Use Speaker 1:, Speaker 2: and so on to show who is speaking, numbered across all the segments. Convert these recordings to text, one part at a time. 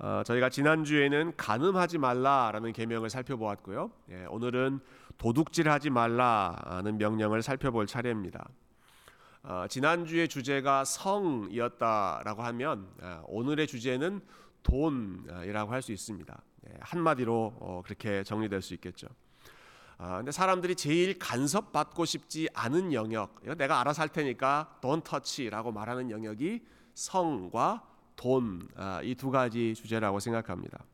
Speaker 1: 어, 저희가 지난 주에는 간음하지 말라라는 계명을 살펴보았고요. 예, 오늘은 도둑질하지 말라는 명령을 살펴볼 차례입니다. 어, 지난 주의 주제가 성이었다라고 하면 어, 오늘의 주제는 돈이라고 할 수 있습니다. 예, 한마디로 어, 그렇게 정리될 수 있겠죠. 아, 근데 사람들이 제일 간섭받고 싶지 않은 영역, 내가 알아서 할 테니까 don't touch라고 말하는 영역이 성과 돈, 아, 이두 가지 주제라고 생각합니다.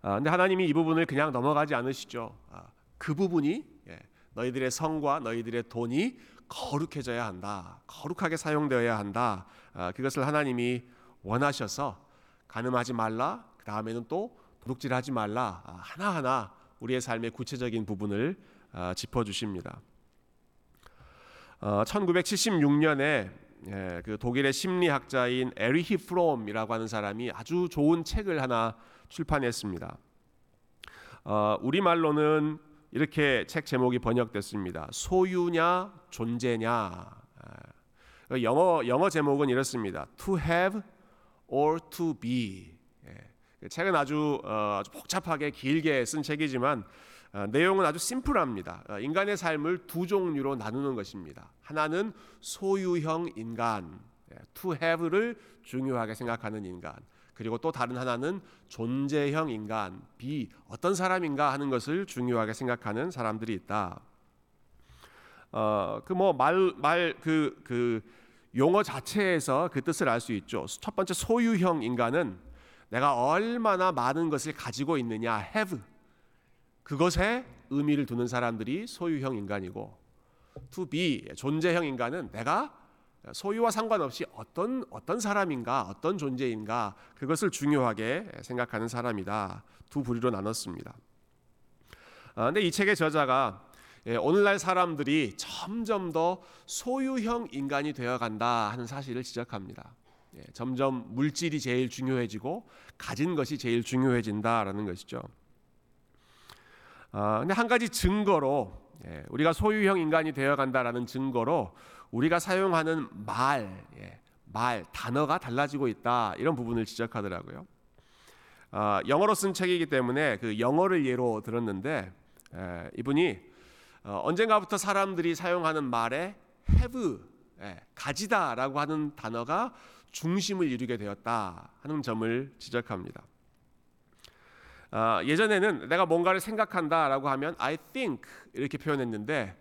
Speaker 1: 아, 근데 하나님이 이 부분을 그냥 넘어가지 않으시죠. 아, 그 부분이 예, 너희들의 성과 너희들의 돈이 거룩해져야 한다. 거룩하게 사용되어야 한다. 아, 그것을 하나님이 원하셔서 가늠하지 말라. 그 다음에는 또 도둑질하지 말라. 아, 하나하나 우리의 삶의 구체적인 부분을 아, 짚어주십니다. 어, 1976년에 예, 그 독일의 심리학자인 에리히 프롬이라고 하는 사람이 아주 좋은 책을 하나 출판했습니다. 어, 우리 말로는 이렇게 책 제목이 번역됐습니다. 소유냐 존재냐. 예. 영어 영어 제목은 이렇습니다. To have or to be. 예. 책은 아주, 어, 아주 복잡하게 길게 쓴 책이지만 어, 내용은 아주 심플합니다. 어, 인간의 삶을 두 종류로 나누는 것입니다. 하나는 소유형 인간, 예, to have를 중요하게 생각하는 인간. 그리고 또 다른 하나는 존재형 인간, 비 어떤 사람인가 하는 것을 중요하게 생각하는 사람들이 있다. 어, 그 뭐 말말그그 용어 자체에서 그 뜻을 알 수 있죠. 첫 번째 소유형 인간은 내가 얼마나 많은 것을 가지고 있느냐, have 그것에 의미를 두는 사람들이 소유형 인간이고, to be 존재형 인간은 내가 소유와 상관없이 어떤 어떤 사람인가, 어떤 존재인가 그것을 중요하게 생각하는 사람이다. 두 부류로 나눴습니다. 아, 근데 이 책의 저자가 예, 오늘날 사람들이 점점 더 소유형 인간이 되어간다 하는 사실을 지적합니다. 예, 점점 물질이 제일 중요해지고 가진 것이 제일 중요해진다라는 것이죠. 아, 근데 한 가지 증거로 예, 우리가 소유형 인간이 되어간다라는 증거로 우리가 사용하는 말, 예, 말 단어가 달라지고 있다 이런 부분을 지적하더라고요. 아, 영어로 쓴 책이기 때문에 그 영어를 예로 들었는데 예, 이분이 어, 언젠가부터 사람들이 사용하는 말에 have 예, 가지다라고 하는 단어가 중심을 이루게 되었다 하는 점을 지적합니다. 아, 예전에는 내가 뭔가를 생각한다라고 하면 I think 이렇게 표현했는데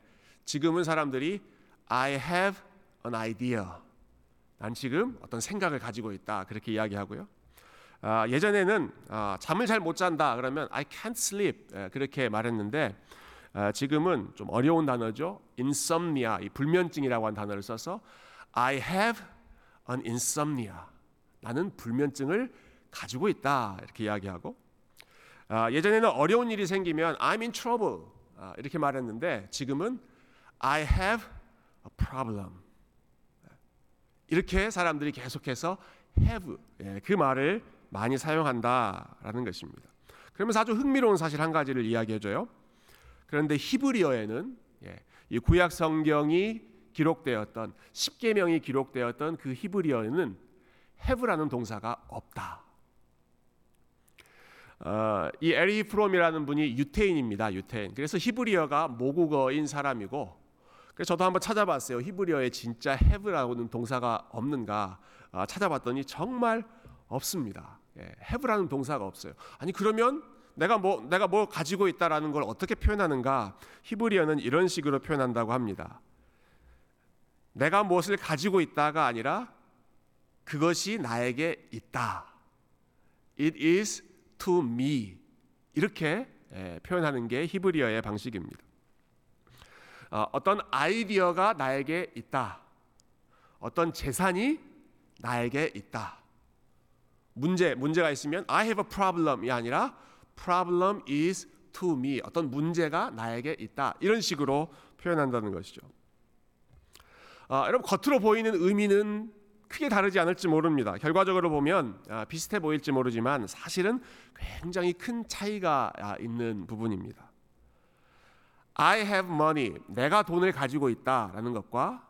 Speaker 1: 지금은 사람들이 I have an idea. 난 지금 어떤 생각을 가지고 있다 그렇게 이야기하고요. 아, 예전에는 아, 잠을 잘 못 잔다 그러면 I can't sleep 예, 그렇게 말했는데 아, 지금은 좀 어려운 단어죠. insomnia 이 불면증이라고 하는 단어를 써서 I have an insomnia. 나는 불면증을 가지고 있다 이렇게 이야기하고 아, 예전에는 어려운 일이 생기면 I'm in trouble 아, 이렇게 말했는데 지금은 I have a problem 이렇게 사람들이 계속해서 have 예, 그 말을 많이 사용한다라는 것입니다. 그러면서 아주 흥미로운 사실 한 가지를 이야기해줘요. 그런데 히브리어에는 예, 이 구약 성경이 기록되었던 십계명이 기록되었던 그 히브리어에는 have라는 동사가 없다. 어, 이 에리 프롬이라는 분이 유태인입니다. 유태인. 그래서 히브리어가 모국어인 사람이고, 그래서 저도 한번 찾아봤어요. 히브리어에 진짜 have라는 동사가 없는가 어, 찾아봤더니 정말 없습니다. 예, have라는 동사가 없어요. 아니 그러면 내가 뭐 내가 뭐 가지고 있다라는 걸 어떻게 표현하는가? 히브리어는 이런 식으로 표현한다고 합니다. 내가 무엇을 가지고 있다가 아니라 그것이 나에게 있다. It is to me. 이렇게 예, 표현하는 게 히브리어의 방식입니다. 어, 어떤 아이디어가 나에게 있다. 어떤 재산이 나에게 있다. 문제 문제가 있으면 I have a problem이 아니라 problem is to me. 어떤 문제가 나에게 있다. 이런 식으로 표현한다는 것이죠. 아, 여러분 겉으로 보이는 의미는 크게 다르지 않을지 모릅니다. 결과적으로 보면 아, 비슷해 보일지 모르지만 사실은 굉장히 큰 차이가 아, 있는 부분입니다. I have money. 내가 돈을 가지고 있다라는 것과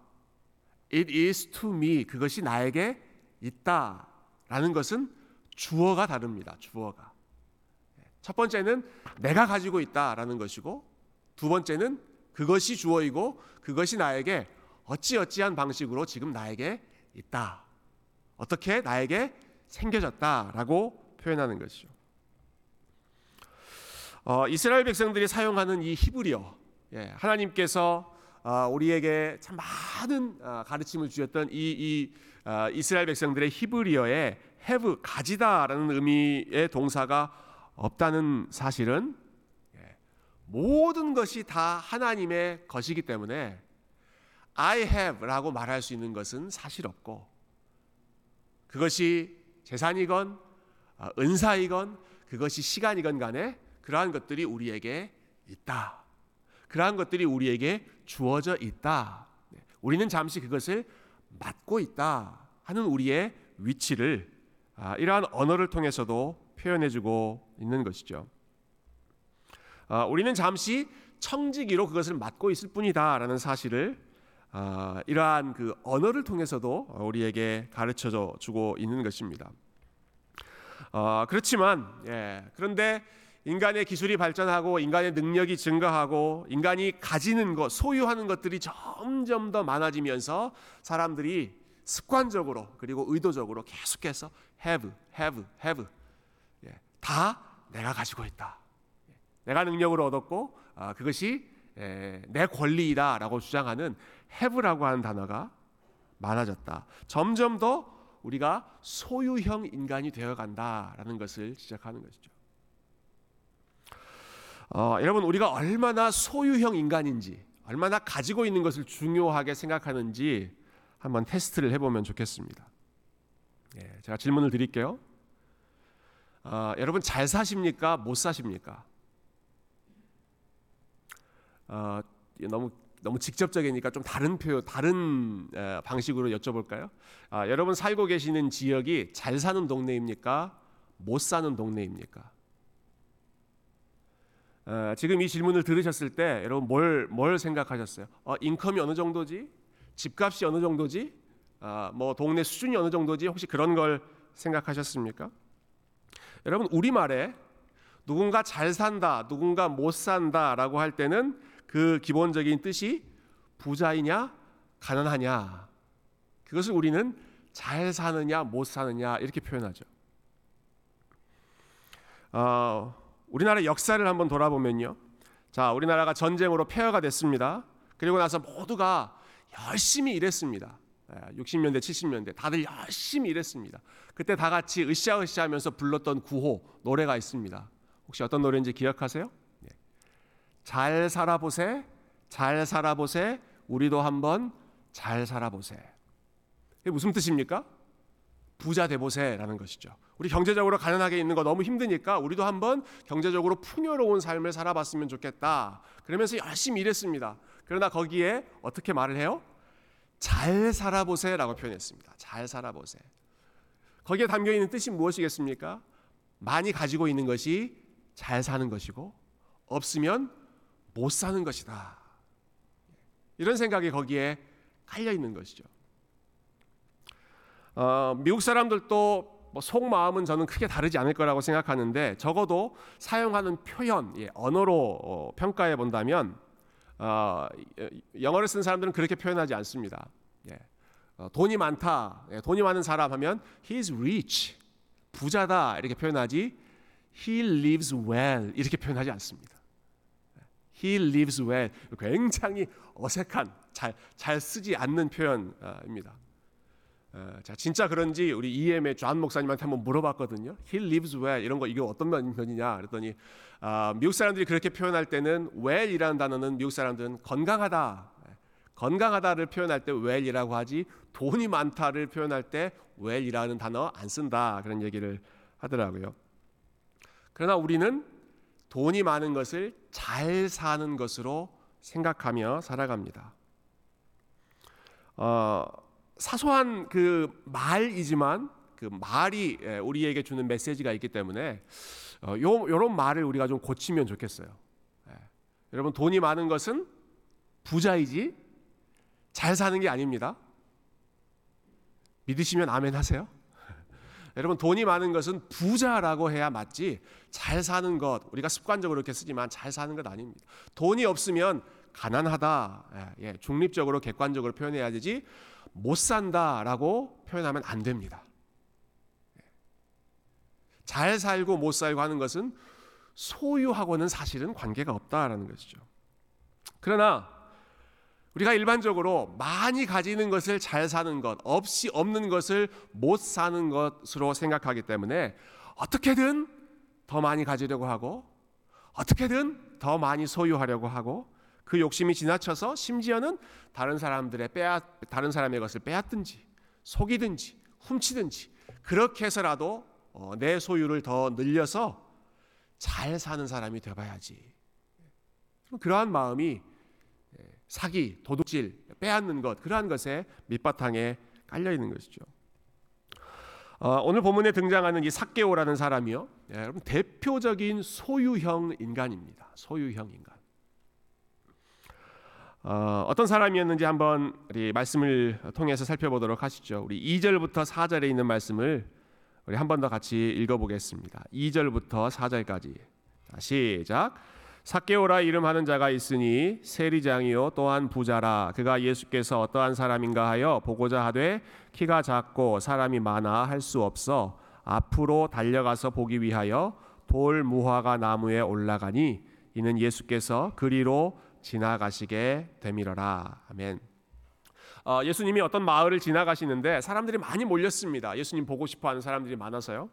Speaker 1: it is to me. 그것이 나에게 있다라는 것은 주어가 다릅니다. 주어가. 첫 번째는 내가 가지고 있다라는 것이고 두 번째는 그것이 주어이고 그것이 나에게 어찌어찌한 방식으로 지금 나에게 있다. 어떻게 나에게 생겨졌다라고 표현하는 것이죠. 어, 이스라엘 백성들이 사용하는 이 히브리어, 예, 하나님께서 어, 우리에게 참 많은 어, 가르침을 주셨던 이, 이 어, 이스라엘 백성들의 히브리어에 have 가지다라는 의미의 동사가 없다는 사실은 예, 모든 것이 다 하나님의 것이기 때문에 I have라고 말할 수 있는 것은 사실 없고 그것이 재산이건 어, 은사이건 그것이 시간이건 간에 그러한 것들이 우리에게 있다. 그러한 것들이 우리에게 주어져 있다. 네, 우리는 잠시 그것을 맡고 있다 하는 우리의 위치를 아, 이러한 언어를 통해서도 표현해주고 있는 것이죠. 아, 우리는 잠시 청지기로 그것을 맡고 있을 뿐이다라는 사실을 아, 이러한 그 언어를 통해서도 우리에게 가르쳐 주고 있는 것입니다. 어, 그렇지만 예, 그런데 인간의 기술이 발전하고 인간의 능력이 증가하고 인간이 가지는 것, 소유하는 것들이 점점 더 많아지면서 사람들이 습관적으로 그리고 의도적으로 계속해서 have, have, have 예, 다 내가 가지고 있다. 예, 내가 능력을 얻었고 아, 그것이 예, 내 권리이다라고 주장하는 have라고 하는 단어가 많아졌다. 점점 더 우리가 소유형 인간이 되어간다라는 것을 지적하는 것이죠. 어, 여러분 우리가 얼마나 소유형 인간인지, 얼마나 가지고 있는 것을 중요하게 생각하는지 한번 테스트를 해보면 좋겠습니다. 예, 제가 질문을 드릴게요. 어, 여러분 잘 사십니까? 못 사십니까? 어, 너무 너무 직접적이니까 좀 다른 표현, 다른 에, 방식으로 여쭤볼까요? 아, 여러분 살고 계시는 지역이 잘 사는 동네입니까? 못 사는 동네입니까? 어, 지금 이 질문을 들으셨을 때 여러분 뭘, 뭘 생각하셨어요? 어, 인컴이 어느 정도지? 집값이 어느 정도지? 어, 뭐 동네 수준이 어느 정도지? 혹시 그런 걸 생각하셨습니까? 여러분 우리말에 누군가 잘 산다, 누군가 못 산다라고 할 때는 그 기본적인 뜻이 부자이냐 가난하냐 그것을 우리는 잘 사느냐 못 사느냐 이렇게 표현하죠. 어, 우리나라 역사를 한번 돌아보면요. 자, 우리나라가 전쟁으로 폐허가 됐습니다. 그리고 나서 모두가 열심히 일했습니다. 60년대, 예, 70년대 다들 열심히 일했습니다. 그때 다 같이 으쌰으쌰 하면서 불렀던 구호 노래가 있습니다. 혹시 어떤 노래인지 기억하세요? 예. 잘 살아보세, 잘 살아보세, 우리도 한번 잘 살아보세. 이게 무슨 뜻입니까? 부자 돼보세라는 것이죠. 우리 경제적으로 가난하게 있는 거 너무 힘드니까 우리도 한번 경제적으로 풍요로운 삶을 살아봤으면 좋겠다. 그러면서 열심히 일했습니다. 그러나 거기에 어떻게 말을 해요? 잘 살아보세라고 표현했습니다. 잘 살아보세. 거기에 담겨 있는 뜻이 무엇이겠습니까? 많이 가지고 있는 것이 잘 사는 것이고 없으면 못 사는 것이다. 이런 생각이 거기에 깔려 있는 것이죠. 어, 미국 사람들도 뭐 속마음은 저는 크게 다르지 않을 거라고 생각하는데 적어도 사용하는 표현, 예, 언어로 어, 평가해 본다면 어, 영어를 쓴 사람들은 그렇게 표현하지 않습니다. 예, 어, 돈이 많다, 예, 돈이 많은 사람 하면 he's rich, 부자다 이렇게 표현하지 he lives well 이렇게 표현하지 않습니다. He lives well 굉장히 어색한 잘, 잘 쓰지 않는 표현입니다. 어, 자 진짜 그런지 우리 EM의 존 목사님한테 한번 물어봤거든요. He lives well 이런 거 이게 어떤 면이냐 그랬더니 아, 미국 사람들이 그렇게 표현할 때는 well이라는 단어는 미국 사람들은 건강하다 건강하다를 표현할 때 well이라고 하지 돈이 많다를 표현할 때 well이라는 단어 안 쓴다 그런 얘기를 하더라고요. 그러나 우리는 돈이 많은 것을 잘 사는 것으로 생각하며 살아갑니다. 어, 사소한 그 말이지만 그 말이 예, 우리에게 주는 메시지가 있기 때문에 어, 요 요런 말을 우리가 좀 고치면 좋겠어요. 예. 여러분 돈이 많은 것은 부자이지 잘 사는 게 아닙니다. 믿으시면 아멘 하세요. 여러분 돈이 많은 것은 부자라고 해야 맞지 잘 사는 것 우리가 습관적으로 이렇게 쓰지만 잘 사는 것 아닙니다. 돈이 없으면 가난하다 예, 예, 중립적으로 객관적으로 표현해야 되지 못 산다라고 표현하면 안 됩니다. 예. 잘 살고 못 살고 하는 것은 소유하고는 사실은 관계가 없다라는 것이죠. 그러나 우리가 일반적으로 많이 가지는 것을 잘 사는 것, 없이 없는 것을 못 사는 것으로 생각하기 때문에 어떻게든 더 많이 가지려고 하고 어떻게든 더 많이 소유하려고 하고 그 욕심이 지나쳐서 심지어는 다른 사람들의 빼앗 다른 사람의 것을 빼앗든지 속이든지 훔치든지 그렇게 해서라도 어, 내 소유를 더 늘려서 잘 사는 사람이 되어야지. 그러한 마음이 사기, 도둑질, 빼앗는 것 그러한 것에 밑바탕에 깔려 있는 것이죠. 어, 오늘 본문에 등장하는 이 삭개오라는 사람이요, 예, 여러분 대표적인 소유형 인간입니다. 소유형 인간. 어, 어떤 사람이었는지 한번 우리 말씀을 통해서 살펴보도록 하시죠. 우리 2절부터 4절에 있는 말씀을 우리 한 번 더 같이 읽어보겠습니다. 2절부터 4절까지. 시작. 사케오라 이름하는 자가 있으니 세리장이요 또한 부자라 그가 예수께서 어떠한 사람인가 하여 보고자 하되 키가 작고 사람이 많아 할 수 없어 앞으로 달려가서 보기 위하여 돌 무화과 나무에 올라가니 이는 예수께서 그리로 지나가시게 되밀어라 아멘. 어, 예수님이 어떤 마을을 지나가시는데 사람들이 많이 몰렸습니다. 예수님 보고 싶어하는 사람들이 많아서요.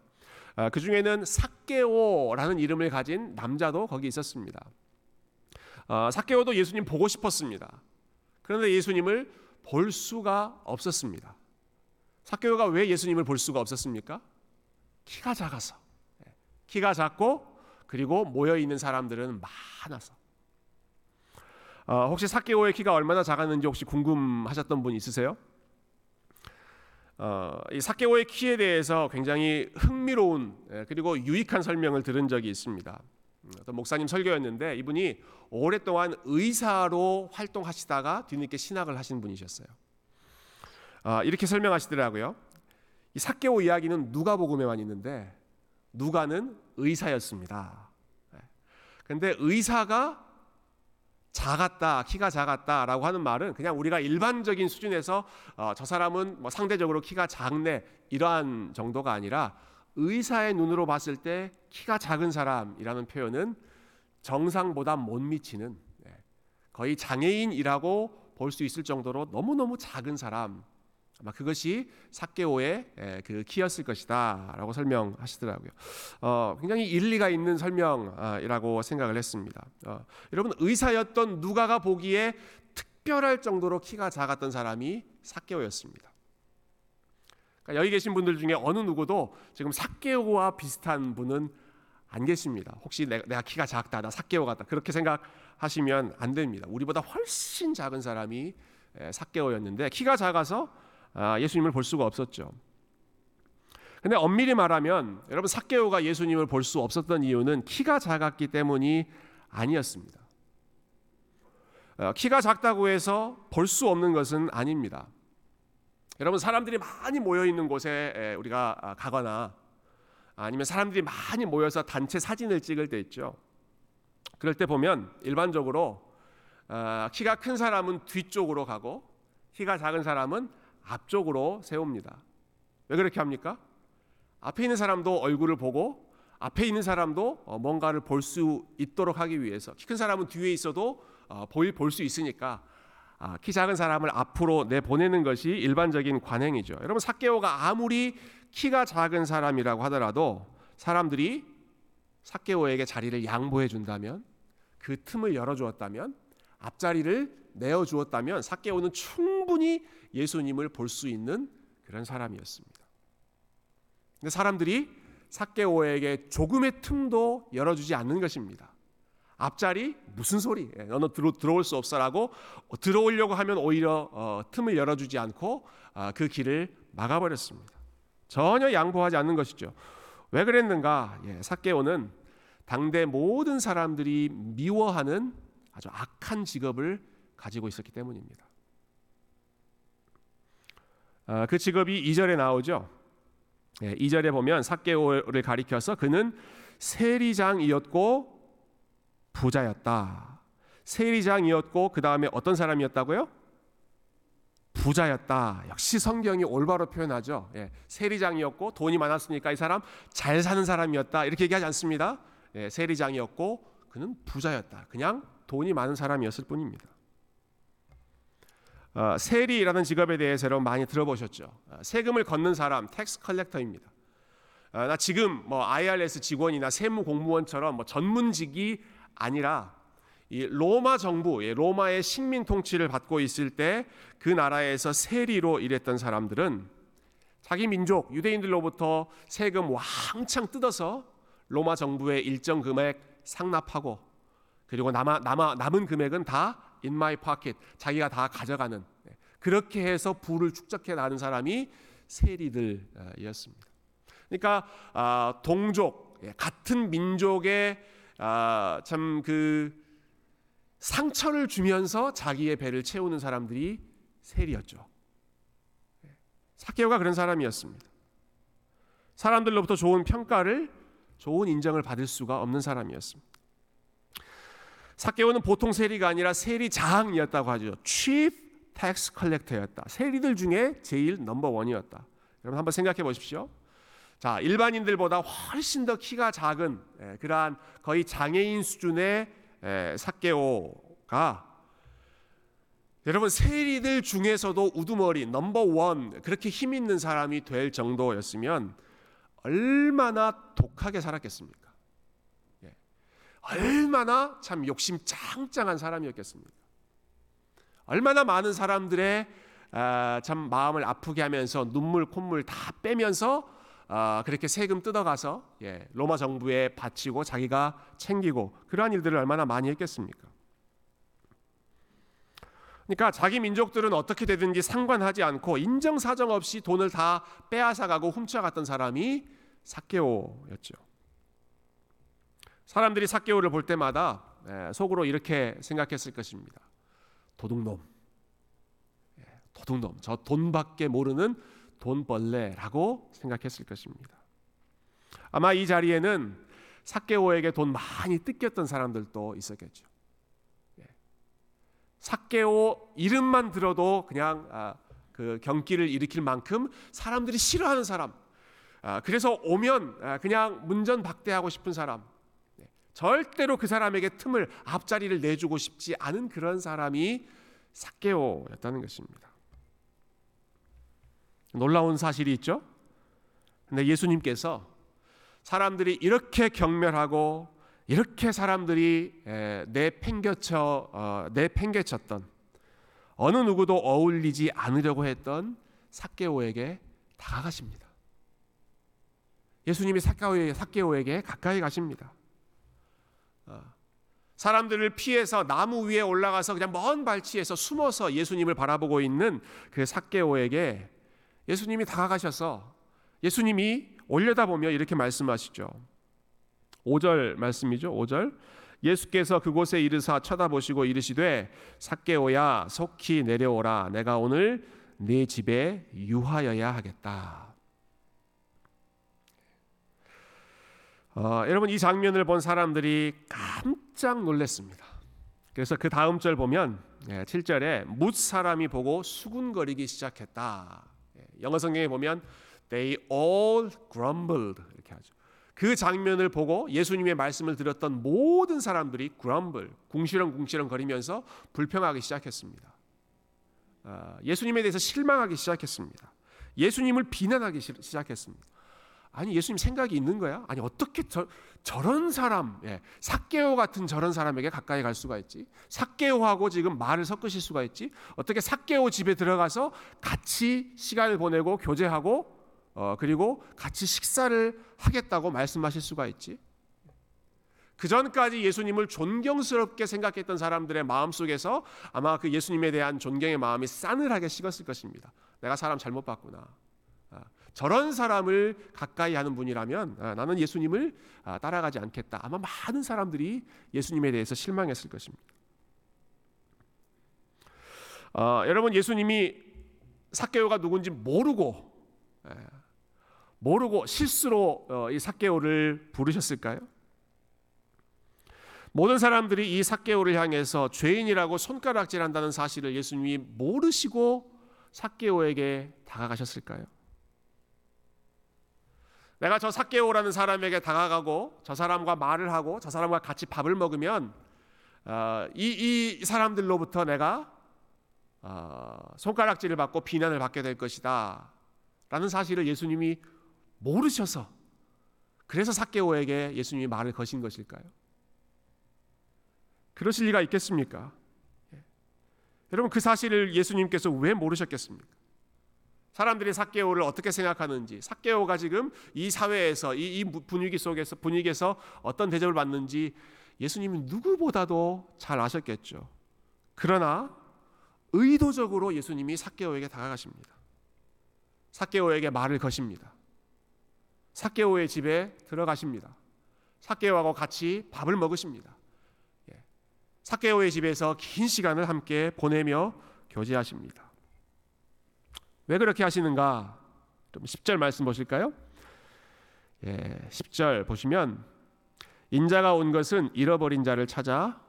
Speaker 1: 아, 그 중에는 사케오라는 이름을 가진 남자도 거기 있었습니다. 아, 사케오도 예수님 보고 싶었습니다. 그런데 예수님을 볼 수가 없었습니다. 사케오가 왜 예수님을 볼 수가 없었습니까? 키가 작아서. 예, 키가 작고 그리고 모여 있는 사람들은 많아서. 어, 혹시 사케오의 키가 얼마나 작았는지 혹시 궁금하셨던 분 있으세요? 어, 이 사케오의 키에 대해서 굉장히 흥미로운 예, 그리고 유익한 설명을 들은 적이 있습니다. 음, 어떤 목사님 설교였는데 이분이 오랫동안 의사로 활동하시다가 뒤늦게 신학을 하신 분이셨어요. 어, 이렇게 설명하시더라고요. 이 사케오 이야기는 누가복음에만 있는데 누가는 의사였습니다. 그런데 예. 의사가 작았다, 키가 작았다라고 하는 말은 그냥 우리가 일반적인 수준에서 어, 저 사람은 뭐 상대적으로 키가 작네 이러한 정도가 아니라 의사의 눈으로 봤을 때 키가 작은 사람이라는 표현은 정상보다 못 미치는 네, 거의 장애인이라고 볼 수 있을 정도로 너무너무 작은 사람 아마 그것이 사케오의 그 키였을 것이다라고 설명하시더라고요. 어, 굉장히 일리가 있는 설명이라고 생각을 했습니다. 어, 여러분 의사였던 누가가 보기에 특별할 정도로 키가 작았던 사람이 사케오였습니다. 그러니까 여기 계신 분들 중에 어느 누구도 지금 사케오와 비슷한 분은 안 계십니다. 혹시 내가, 내가 키가 작다, 나 사케오 같다 그렇게 생각하시면 안 됩니다. 우리보다 훨씬 작은 사람이 사케오였는데 키가 작아서 아, 예수님을 볼 수가 없었죠. 근데 엄밀히 말하면 여러분 사케오가 예수님을 볼 수 없었던 이유는 키가 작았기 때문이 아니었습니다. 어, 키가 작다고 해서 볼 수 없는 것은 아닙니다. 여러분 사람들이 많이 모여 있는 곳에 우리가 아, 가거나 아니면 사람들이 많이 모여서 단체 사진을 찍을 때 있죠. 그럴 때 보면 일반적으로 아, 키가 큰 사람은 뒤쪽으로 가고 키가 작은 사람은 앞쪽으로 세웁니다. 왜 그렇게 합니까? 앞에 있는 사람도 얼굴을 보고 앞에 있는 사람도 어, 뭔가를 볼 수 있도록 하기 위해서 키 큰 사람은 뒤에 있어도 어, 보일 볼 수 있으니까 아, 키 작은 사람을 앞으로 내 보내는 것이 일반적인 관행이죠. 여러분 사케오가 아무리 키가 작은 사람이라고 하더라도 사람들이 사케오에게 자리를 양보해 준다면 그 틈을 열어 주었다면 앞자리를 내어 주었다면 사케오는 충분히 예수님을 볼 수 있는 그런 사람이었습니다. 근데 사람들이 사케오에게 조금의 틈도 열어주지 않는 것입니다. 앞자리 무슨 소리? 예, 너는 들어, 들어 올 수 없어라고 들어오려고 하면 오히려 어, 틈을 열어주지 않고 어, 그 길을 막아버렸습니다. 전혀 양보하지 않는 것이죠. 왜 그랬는가? 예, 사케오는 당대 모든 사람들이 미워하는 아주 악한 직업을 가지고 있었기 때문입니다. 아, 그 직업이 2절에 나오죠. 예, 2절에 보면 삭개오를 가리켜서 그는 세리장이었고 부자였다. 세리장이었고 그 다음에 어떤 사람이었다고요? 부자였다. 역시 성경이 올바로 표현하죠. 예, 세리장이었고 돈이 많았으니까 이 사람 잘 사는 사람이었다. 이렇게 얘기하지 않습니다. 예, 세리장이었고 그는 부자였다. 그냥 돈이 많은 사람이었을 뿐입니다. 어, 세리라는 직업에 대해서 여러분 많이 들어보셨죠. 어, 세금을 걷는 사람, tax collector입니다. 어, 나 지금 뭐 IRS 직원이나 세무 공무원처럼 뭐 전문직이 아니라 이 로마 정부, 로마의 식민 통치를 받고 있을 때 그 나라에서 세리로 일했던 사람들은 자기 민족 유대인들로부터 세금 왕창 뜯어서 로마 정부에 일정 금액 상납하고 그리고 남아, 남아 남은 금액은 다 in my pocket 자기가 다 가져가는 네. 그렇게 해서 부를 축적해 나는 사람이 세리들이었습니다. 그러니까 아, 동족 예, 같은 민족의 아, 참그 상처를 주면서 자기의 배를 채우는 사람들이 세리였죠. 사케오가 그런 사람이었습니다. 사람들로부터 좋은 평가를 좋은 인정을 받을 수가 없는 사람이었습니다. 사케오는 보통 세리가 아니라 세리 장이었다고 하죠. Chief Tax Collector였다. 세리들 중에 제일 넘버 원이었다. 여러분 한번 생각해 보십시오. 자 일반인들보다 훨씬 더 키가 작은 예, 그러한 거의 장애인 수준의 사케오가 여러분 세리들 중에서도 우두머리 넘버 원 그렇게 힘 있는 사람이 될 정도였으면 얼마나 독하게 살았겠습니까? 예. 얼마나 참 욕심 짱짱한 사람이었겠습니까? 얼마나 많은 사람들의 아, 참 마음을 아프게 하면서 눈물 콧물 다 빼면서 아, 그렇게 세금 뜯어가서 예, 로마 정부에 바치고 자기가 챙기고 그러한 일들을 얼마나 많이 했겠습니까? 그러니까 자기 민족들은 어떻게 되든지 상관하지 않고 인정사정 없이 돈을 다 빼앗아가고 훔쳐갔던 사람이 사케오였죠. 사람들이 사케오를 볼 때마다 예, 속으로 이렇게 생각했을 것입니다. 도둑놈, 예, 도둑놈, 저 돈밖에 모르는 돈벌레라고 생각했을 것입니다. 아마 이 자리에는 사케오에게 돈 많이 뜯겼던 사람들도 있었겠죠. 예. 사케오 이름만 들어도 그냥 아, 그 경기를 일으킬 만큼 사람들이 싫어하는 사람. 아, 그래서 오면 아, 그냥 문전박대하고 싶은 사람. 예. 절대로 그 사람에게 틈을 앞자리를 내주고 싶지 않은 그런 사람이 사케오였다는 것입니다. 놀라운 사실이 있죠. 근데 예수님께서 사람들이 이렇게 경멸하고 이렇게 사람들이 내팽개쳐 어, 내팽개쳤던 어느 누구도 어울리지 않으려고 했던 사케오에게 다가가십니다. 예수님이 사케오에게 가까이 가십니다. 어, 사람들을 피해서 나무 위에 올라가서 그냥 먼 발치에서 숨어서 예수님을 바라보고 있는 그 사케오에게 예수님이 다가가셔서 예수님이 올려다보며 이렇게 말씀하시죠. 5절 말씀이죠. 5절. 예수께서 그곳에 이르사 쳐다보시고 이르시되 삭개오야 속히 내려오라 내가 오늘 네 집에 유하여야 하겠다. 어, 여러분 이 장면을 본 사람들이 깜짝 놀랐습니다. 그래서 그 다음 절 보면 7절에 예, 뭇 사람이 보고 수군거리기 시작했다. 영어 성경에 보면 they all grumbled 이렇게 하죠. 그 장면을 보고 예수님의 말씀을 들었던 모든 사람들이 grumble, 궁시렁궁시렁 거리면서 불평하기 시작했습니다. 아, 예수님에 대해서 실망하기 시작했습니다. 예수님을 비난하기 시작했습니다. 아니 예수님 생각이 있는 거야? 아니 어떻게 저, 저런 사람, 예, 삭개오 같은 저런 사람에게 가까이 갈 수가 있지? 삭개오하고 지금 말을 섞으실 수가 있지? 어떻게 삭개오 집에 들어가서 같이 시간을 보내고 교제하고 어, 그리고 같이 식사를 하겠다고 말씀하실 수가 있지? 그 전까지 예수님을 존경스럽게 생각했던 사람들의 마음 속에서 아마 그 예수님에 대한 존경의 마음이 싸늘하게 식었을 것입니다. 내가 사람 잘못 봤구나. 저런 사람을 가까이 하는 분이라면 아, 나는 예수님을 아, 따라가지 않겠다. 아마 많은 사람들이 예수님에 대해서 실망했을 것입니다. 어, 여러분 예수님이 사케오가 누군지 모르고 예, 모르고 실수로 어, 이 삭개오를 부르셨을까요? 모든 사람들이 이 삭개오를 향해서 죄인이라고 손가락질한다는 사실을 예수님이 모르시고 삭개오에게 다가가셨을까요? 내가 저 삭개오라는 사람에게 다가가고 저 사람과 말을 하고 저 사람과 같이 밥을 먹으면 어, 이, 이 사람들로부터 내가 어, 손가락질을 받고 비난을 받게 될 것이다. 라는 사실을 예수님이 모르셔서 그래서 삭개오에게 예수님이 말을 거신 것일까요? 그러실 리가 있겠습니까? 예. 여러분 그 사실을 예수님께서 왜 모르셨겠습니까? 사람들이 삭개오를 어떻게 생각하는지, 삭개오가 지금 이 사회에서 이, 이 분위기 속에서 분위기에서 어떤 대접을 받는지 예수님은 누구보다도 잘 아셨겠죠. 그러나 의도적으로 예수님이 삭개오에게 다가가십니다. 삭개오에게 말을 거십니다. 삭개오의 집에 들어가십니다. 삭개오하고 같이 밥을 먹으십니다. 예. 삭개오의 집에서 긴 시간을 함께 보내며 교제하십니다. 왜 그렇게 하시는가? 좀 10절 말씀 보실까요? 예, 10절 보시면 인자가 온 것은 잃어버린 자를 찾아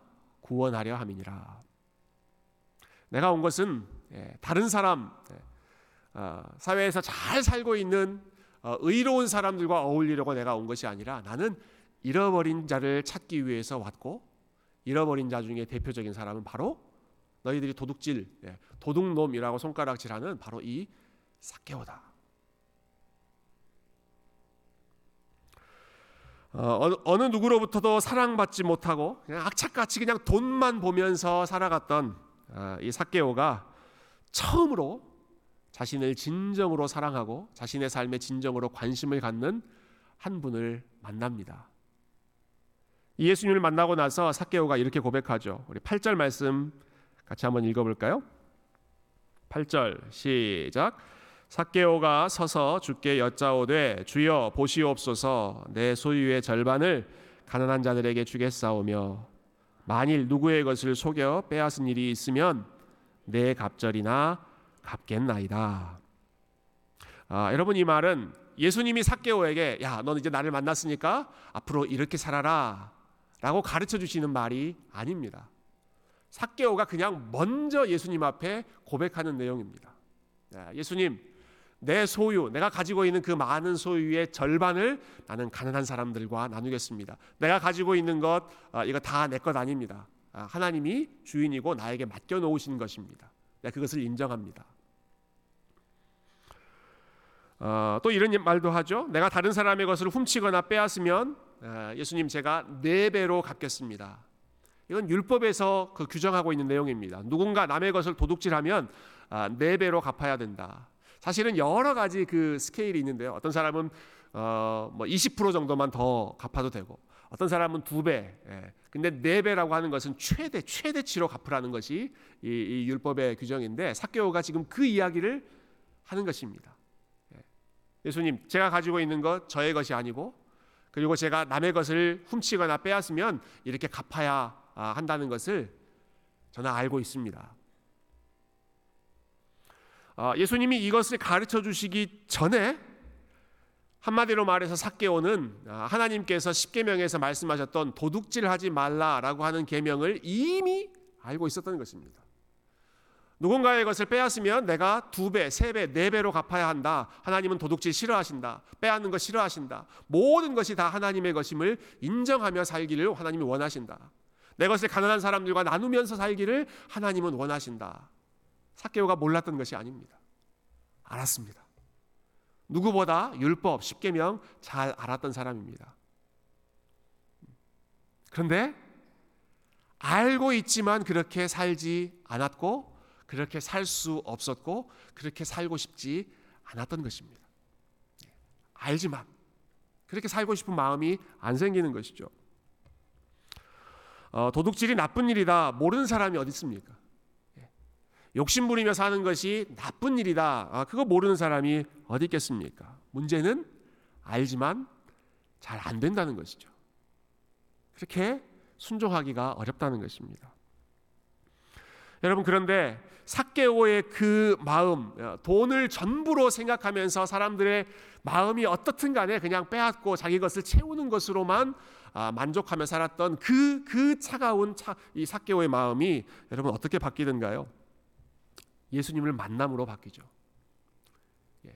Speaker 1: 구원하려 함이니라. 내가 온 것은 예, 다른 사람 예, 어, 사회에서 잘 살고 있는 어, 의로운 사람들과 어울리려고 내가 온 것이 아니라 나는 잃어버린 자를 찾기 위해서 왔고 잃어버린 자 중에 대표적인 사람은 바로 너희들이 도둑질, 예, 도둑놈이라고 손가락질하는 바로 이 사케오다. 어, 어느 누구로부터도 사랑받지 못하고 그냥 악착같이 그냥 돈만 보면서 살아갔던 아, 이 사케오가 처음으로 자신을 진정으로 사랑하고 자신의 삶에 진정으로 관심을 갖는 한 분을 만납니다. 예수님을 만나고 나서 사케오가 이렇게 고백하죠. 우리 8절 말씀 같이 한번 읽어볼까요? 8절 시작. 사케오가 서서 주께 여짜오되 주여 보시옵소서 내 소유의 절반을 가난한 자들에게 주겠사오며 만일 누구의 것을 속여 빼앗은 일이 있으면 내 갑절이나 갚겠나이다. 아, 여러분 이 말은 예수님이 사케오에게 야, 넌 이제 나를 만났으니까 앞으로 이렇게 살아라 라고 가르쳐 주시는 말이 아닙니다. 사케오가 그냥 먼저 예수님 앞에 고백하는 내용입니다. 예수님, 내 소유, 내가 가지고 있는 그 많은 소유의 절반을 나는 가난한 사람들과 나누겠습니다. 내가 가지고 있는 것, 아, 이거 다 내 것 아닙니다. 아, 하나님이 주인이고 나에게 맡겨 놓으신 것입니다. 내가 그것을 인정합니다. 어, 또 이런 말도 하죠. 내가 다른 사람의 것을 훔치거나 빼앗으면 아, 예수님 제가 네 배로 갚겠습니다. 이건 율법에서 그 규정하고 있는 내용입니다. 누군가 남의 것을 도둑질하면 네 배로 갚아야 된다. 사실은 여러 가지 그 스케일이 있는데요. 어떤 사람은 어뭐20% 정도만 더 갚아도 되고 어떤 사람은 두 배. 예. 근데 네 배라고 하는 것은 최대 최대치로 갚으라는 것이 이, 이 율법의 규정인데 사케오가 지금 그 이야기를 하는 것입니다. 예. 예수님, 제가 가지고 있는 것 저의 것이 아니고 그리고 제가 남의 것을 훔치거나 빼앗으면 이렇게 갚아야 아, 한다는 것을 저는 알고 있습니다. 어, 예수님이 이것을 가르쳐 주시기 전에 한마디로 말해서 삭개오는 아, 하나님께서 십계명에서 말씀하셨던 도둑질하지 말라라고 하는 계명을 이미 알고 있었던 것입니다. 누군가의 것을 빼앗으면 내가 두 배, 세 배, 네 배로 갚아야 한다. 하나님은 도둑질 싫어하신다. 빼앗는 거 싫어하신다. 모든 것이 다 하나님의 것임을 인정하며 살기를 하나님이 원하신다. 내 것을 가난한 사람들과 나누면서 살기를 하나님은 원하신다. 사케오가 몰랐던 것이 아닙니다. 알았습니다. 누구보다 율법 십계명 잘 알았던 사람입니다. 그런데 알고 있지만 그렇게 살지 않았고 그렇게 살 수 없었고 그렇게 살고 싶지 않았던 것입니다. 알지만 그렇게 살고 싶은 마음이 안 생기는 것이죠. 어, 도둑질이 나쁜 일이다 모르는 사람이 어디 있습니까? 욕심 부리며 사는 것이 나쁜 일이다. 아, 그거 모르는 사람이 어디 있겠습니까? 문제는 알지만 잘 안 된다는 것이죠. 그렇게 순종하기가 어렵다는 것입니다. 여러분 그런데 삭개오의 그 마음, 어, 돈을 전부로 생각하면서 사람들의 마음이 어떻든 간에 그냥 빼앗고 자기 것을 채우는 것으로만 아, 만족하며 살았던 그, 그 차가운 차, 이 삭개오의 마음이 여러분 어떻게 바뀌든가요? 예수님을 만남으로 바뀌죠. 예.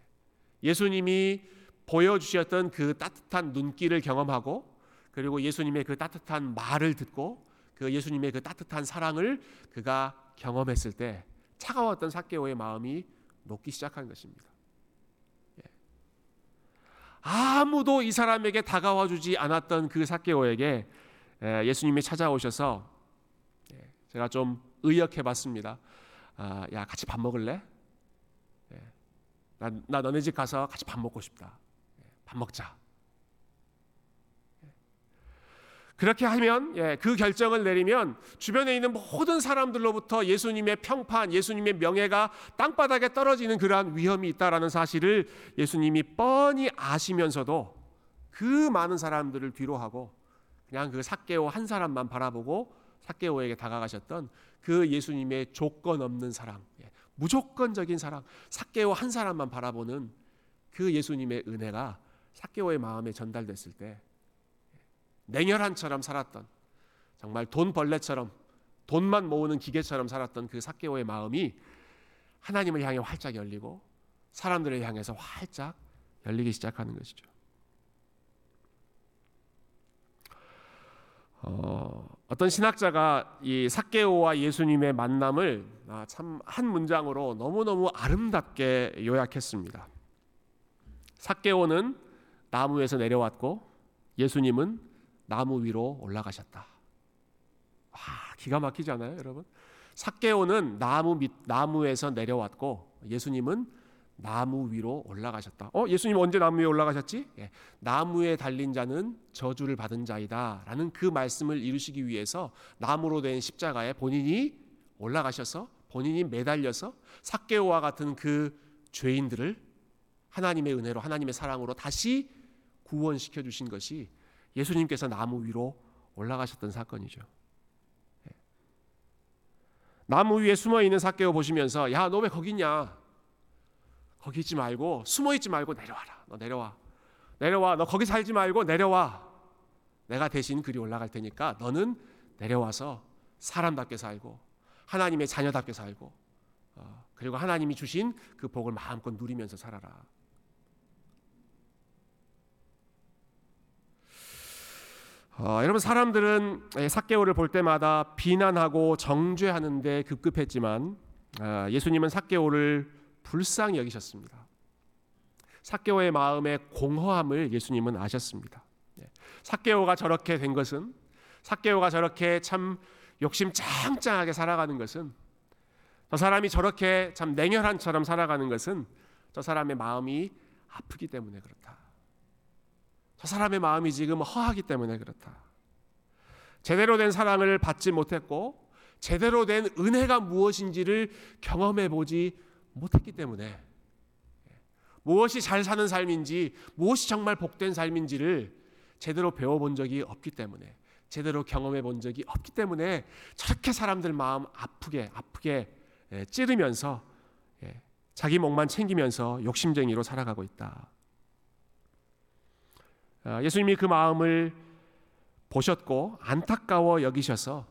Speaker 1: 예수님이 보여주셨던 그 따뜻한 눈길을 경험하고 그리고 예수님의 그 따뜻한 말을 듣고 그 예수님의 그 따뜻한 사랑을 그가 경험했을 때 차가웠던 삭개오의 마음이 녹기 시작한 것입니다. 예. 아무도 이 사람에게 다가와 주지 않았던 그 삭개오에게 예, 예수님이 찾아오셔서 예, 제가 좀 의역해 봤습니다. 아, 야 같이 밥 먹을래? 나, 나 너네 집 가서 같이 밥 먹고 싶다. 밥 먹자. 그렇게 하면 예, 그 결정을 내리면 주변에 있는 모든 사람들로부터 예수님의 평판, 예수님의 명예가 땅바닥에 떨어지는 그러한 위험이 있다라는 사실을 예수님이 뻔히 아시면서도 그 많은 사람들을 뒤로하고 그냥 그 삭개오 한 사람만 바라보고 삭개오에게 다가가셨던 그 예수님의 조건 없는 사랑, 예, 무조건적인 사랑, 삭개오 한 사람만 바라보는 그 예수님의 은혜가 삭개오의 마음에 전달됐을 때 냉혈한처럼 살았던 정말 돈 벌레처럼 돈만 모으는 기계처럼 살았던 그 삭개오의 마음이 하나님을 향해 활짝 열리고 사람들을 향해서 활짝 열리기 시작하는 것이죠. 어, 어떤 신학자가 이 삭개오와 예수님의 만남을 아, 참한 문장으로 너무너무 아름답게 요약했습니다. 삭개오는 나무에서 내려왔고 예수님은 나무 위로 올라가셨다. 와, 기가 막히지 않아요, 여러분? 삭개오는 나무 밑 나무에서 내려왔고 예수님은 나무 위로 올라가셨다. 어, 예수님 언제 나무 위에 올라가셨지? 예, 나무에 달린 자는 저주를 받은 자이다라는 그 말씀을 이루시기 위해서 나무로 된 십자가에 본인이 올라가셔서 본인이 매달려서 삭개오와 같은 그 죄인들을 하나님의 은혜로 하나님의 사랑으로 다시 구원시켜 주신 것이 예수님께서 나무 위로 올라가셨던 사건이죠. 예. 나무 위에 숨어 있는 삭개오 보시면서 야 너 왜 거기 있냐? 거기 있지 말고 숨어 있지 말고 내려와라. 너 내려와. 내려와. 너 거기 살지 말고 내려와. 내가 대신 그리 올라갈 테니까 너는 내려와서 사람답게 살고 하나님의 자녀답게 살고 어, 그리고 하나님이 주신 그 복을 마음껏 누리면서 살아라. 어, 여러분 사람들은 삭개오를 볼 때마다 비난하고 정죄하는데 급급했지만 어, 예수님은 삭개오를 불쌍히 여기셨습니다. 삭개오의 마음의 공허함을 예수님은 아셨습니다. 네. 삭개오가 저렇게 된 것은 삭개오가 저렇게 참 욕심 짱짱하게 살아가는 것은 저 사람이 저렇게 참 냉혈한처럼 살아가는 것은 저 사람의 마음이 아프기 때문에 그렇다. 저 사람의 마음이 지금 허하기 때문에 그렇다. 제대로 된 사랑을 받지 못했고 제대로 된 은혜가 무엇인지를 경험해 보지 못했기 때문에 무엇이 잘 사는 삶인지 무엇이 정말 복된 삶인지를 제대로 배워본 적이 없기 때문에 제대로 경험해 본 적이 없기 때문에 저렇게 사람들 마음 아프게 아프게 예, 찌르면서 예, 자기 목만 챙기면서 욕심쟁이로 살아가고 있다. 어, 예수님이 그 마음을 보셨고 안타까워 여기셔서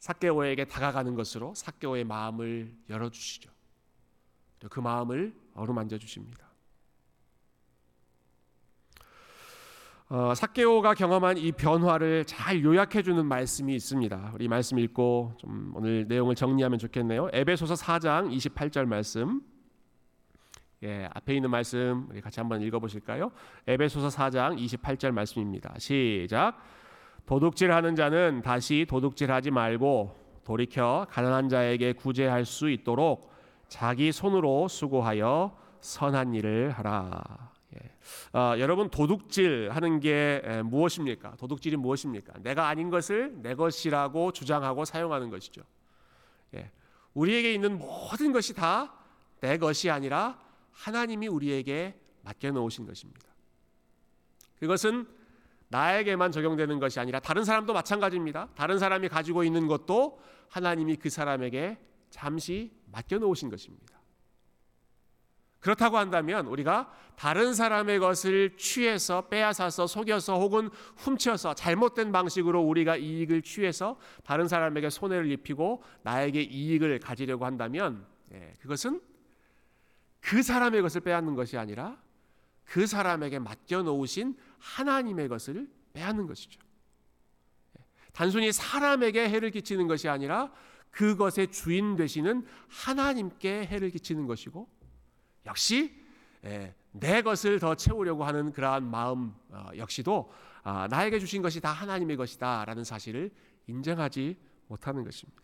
Speaker 1: 사개오에게 다가가는 것으로 사개오의 마음을 열어 주시죠. 그 마음을 어루만져 주십니다. 어, 사개오가 경험한 이 변화를 잘 요약해 주는 말씀이 있습니다. 우리 말씀 읽고 좀 오늘 내용을 정리하면 좋겠네요. 에베소서 4장 28절 말씀. 예, 앞에 있는 말씀 우리 같이 한번 읽어 보실까요? 에베소서 4장 28절 말씀입니다. 시작. 도둑질하는 자는 다시 도둑질하지 말고 돌이켜 가난한 자에게 구제할 수 있도록 자기 손으로 수고하여 선한 일을 하라. 예. 어, 여러분 도둑질 하는 게 에, 무엇입니까? 도둑질이 무엇입니까? 내가 아닌 것을 내 것이라고 주장하고 사용하는 것이죠. 예. 우리에게 있는 모든 것이 다 내 것이 아니라 하나님이 우리에게 맡겨 놓으신 것입니다. 그것은 나에게만 적용되는 것이 아니라 다른 사람도 마찬가지입니다. 다른 사람이 가지고 있는 것도 하나님이 그 사람에게 잠시 맡겨 놓으신 것입니다. 그렇다고 한다면 우리가 다른 사람의 것을 취해서 빼앗아서 속여서 혹은 훔쳐서 잘못된 방식으로 우리가 이익을 취해서 다른 사람에게 손해를 입히고 나에게 이익을 가지려고 한다면 예, 그것은 그 사람의 것을 빼앗는 것이 아니라 그 사람에게 맡겨 놓으신 하나님의 것을 빼앗는 것이죠. 예, 단순히 사람에게 해를 끼치는 것이 아니라 그것의 주인 되시는 하나님께 해를 끼치는 것이고 역시 예, 내 것을 더 채우려고 하는 그러한 마음 어, 역시도 아, 나에게 주신 것이 다 하나님의 것이다라는 사실을 인정하지 못하는 것입니다.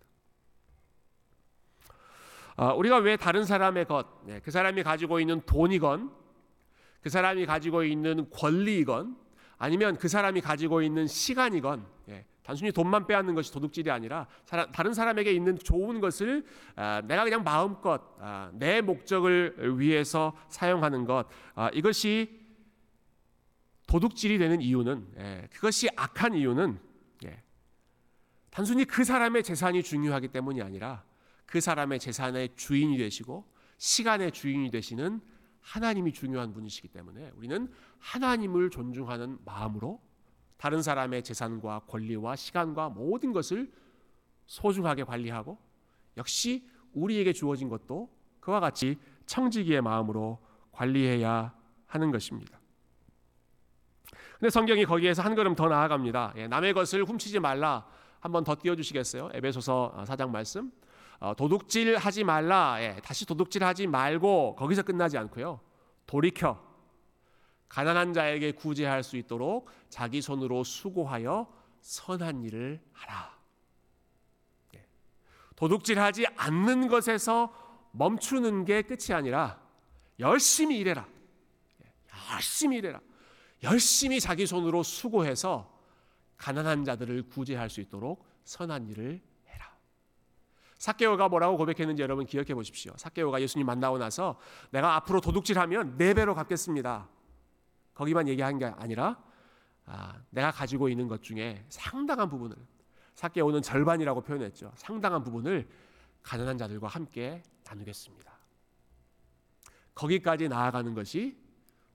Speaker 1: 아, 우리가 왜 다른 사람의 것, 네, 그 사람이 가지고 있는 돈이건, 그 사람이 가지고 있는 권리이건, 아니면 그 사람이 가지고 있는 시간이건, 예, 단순히 돈만 빼앗는 것이 도둑질이 아니라 다른 사람에게 있는 좋은 것을 아, 내가 그냥 마음껏 아, 내 목적을 위해서 사용하는 것 아, 이것이 도둑질이 되는 이유는 예, 그것이 악한 이유는 예, 단순히 그 사람의 재산이 중요하기 때문이 아니라 그 사람의 재산의 주인이 되시고 시간의 주인이 되시는 하나님이 중요한 분이시기 때문에 우리는 하나님을 존중하는 마음으로 다른 사람의 재산과 권리와 시간과 모든 것을 소중하게 관리하고 역시 우리에게 주어진 것도 그와 같이 청지기의 마음으로 관리해야 하는 것입니다. 근데 성경이 거기에서 한 걸음 더 나아갑니다. 예, 남의 것을 훔치지 말라. 한번 더 띄워주시겠어요? 에베소서 4장 말씀. 어, 도둑질 하지 말라. 예, 다시 도둑질 하지 말고 거기서 끝나지 않고요. 돌이켜 가난한 자에게 구제할 수 있도록 자기 손으로 수고하여 선한 일을 하라. 예. 도둑질하지 않는 것에서 멈추는 게 끝이 아니라 열심히 일해라. 예. 열심히 일해라. 열심히 자기 손으로 수고해서 가난한 자들을 구제할 수 있도록 선한 일을. 사케오가 뭐라고 고백했는지 여러분 기억해 보십시오. 사케오가 예수님 만나고 나서 내가 앞으로 도둑질하면 네 배로 갚겠습니다. 거기만 얘기한 게 아니라 아, 내가 가지고 있는 것 중에 상당한 부분을 사케오는 절반이라고 표현했죠. 상당한 부분을 가난한 자들과 함께 나누겠습니다. 거기까지 나아가는 것이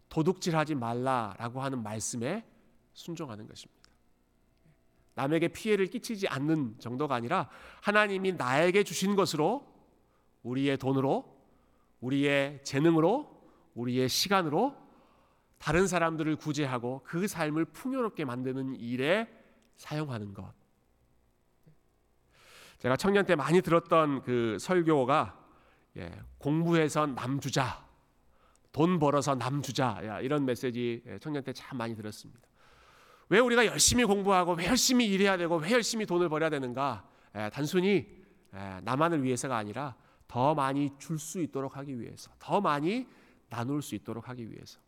Speaker 1: 도둑질하지 말라라고 하는 말씀에 순종하는 것입니다. 남에게 피해를 끼치지 않는 정도가 아니라 하나님이 나에게 주신 것으로 우리의 돈으로 우리의 재능으로 우리의 시간으로 다른 사람들을 구제하고 그 삶을 풍요롭게 만드는 일에 사용하는 것. 제가 청년 때 많이 들었던 그 설교가 예, 공부해서 남 주자, 돈 벌어서 남 주자 이런 메시지 예, 청년 때 참 많이 들었습니다. 왜 우리가 열심히 공부하고 왜 열심히 일해야 되고 왜 열심히 돈을 벌어야 되는가? 예, 단순히 예, 나만을 위해서가 아니라 더 많이 줄 수 있도록 하기 위해서, 더 많이 나눌 수 있도록 하기 위해서.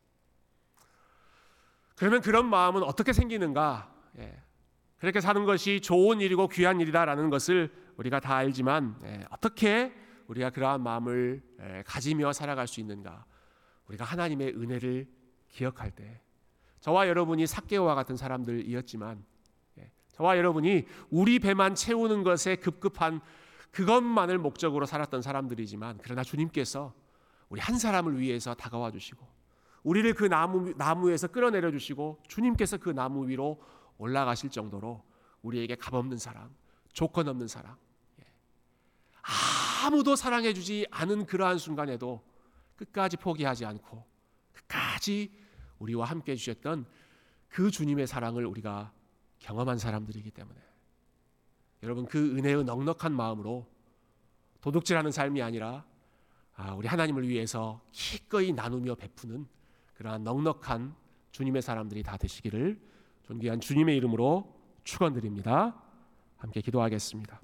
Speaker 1: 그러면 그런 마음은 어떻게 생기는가? 예. 그렇게 사는 것이 좋은 일이고 귀한 일이다라는 것을 우리가 다 알지만 예. 어떻게 우리가 그러한 마음을 예, 가지며 살아갈 수 있는가? 우리가 하나님의 은혜를 기억할 때 저와 여러분이 삭개와 같은 사람들이었지만 예. 저와 여러분이 우리 배만 채우는 것에 급급한 그것만을 목적으로 살았던 사람들이지만 그러나 주님께서 우리 한 사람을 위해서 다가와 주시고 우리를 그 나무 나무에서 끌어내려 주시고 주님께서 그 나무 위로 올라가실 정도로 우리에게 값없는 사랑, 조건 없는 사랑. 예. 아무도 사랑해 주지 않은 그러한 순간에도 끝까지 포기하지 않고 끝까지 우리와 함께 해 주셨던 그 주님의 사랑을 우리가 경험한 사람들이기 때문에 여러분 그 은혜의 넉넉한 마음으로 도둑질하는 삶이 아니라 아, 우리 하나님을 위해서 기꺼이 나누며 베푸는 그러한 넉넉한 주님의 사람들이 다 되시기를 존귀한 주님의 이름으로 축원드립니다. 함께 기도하겠습니다.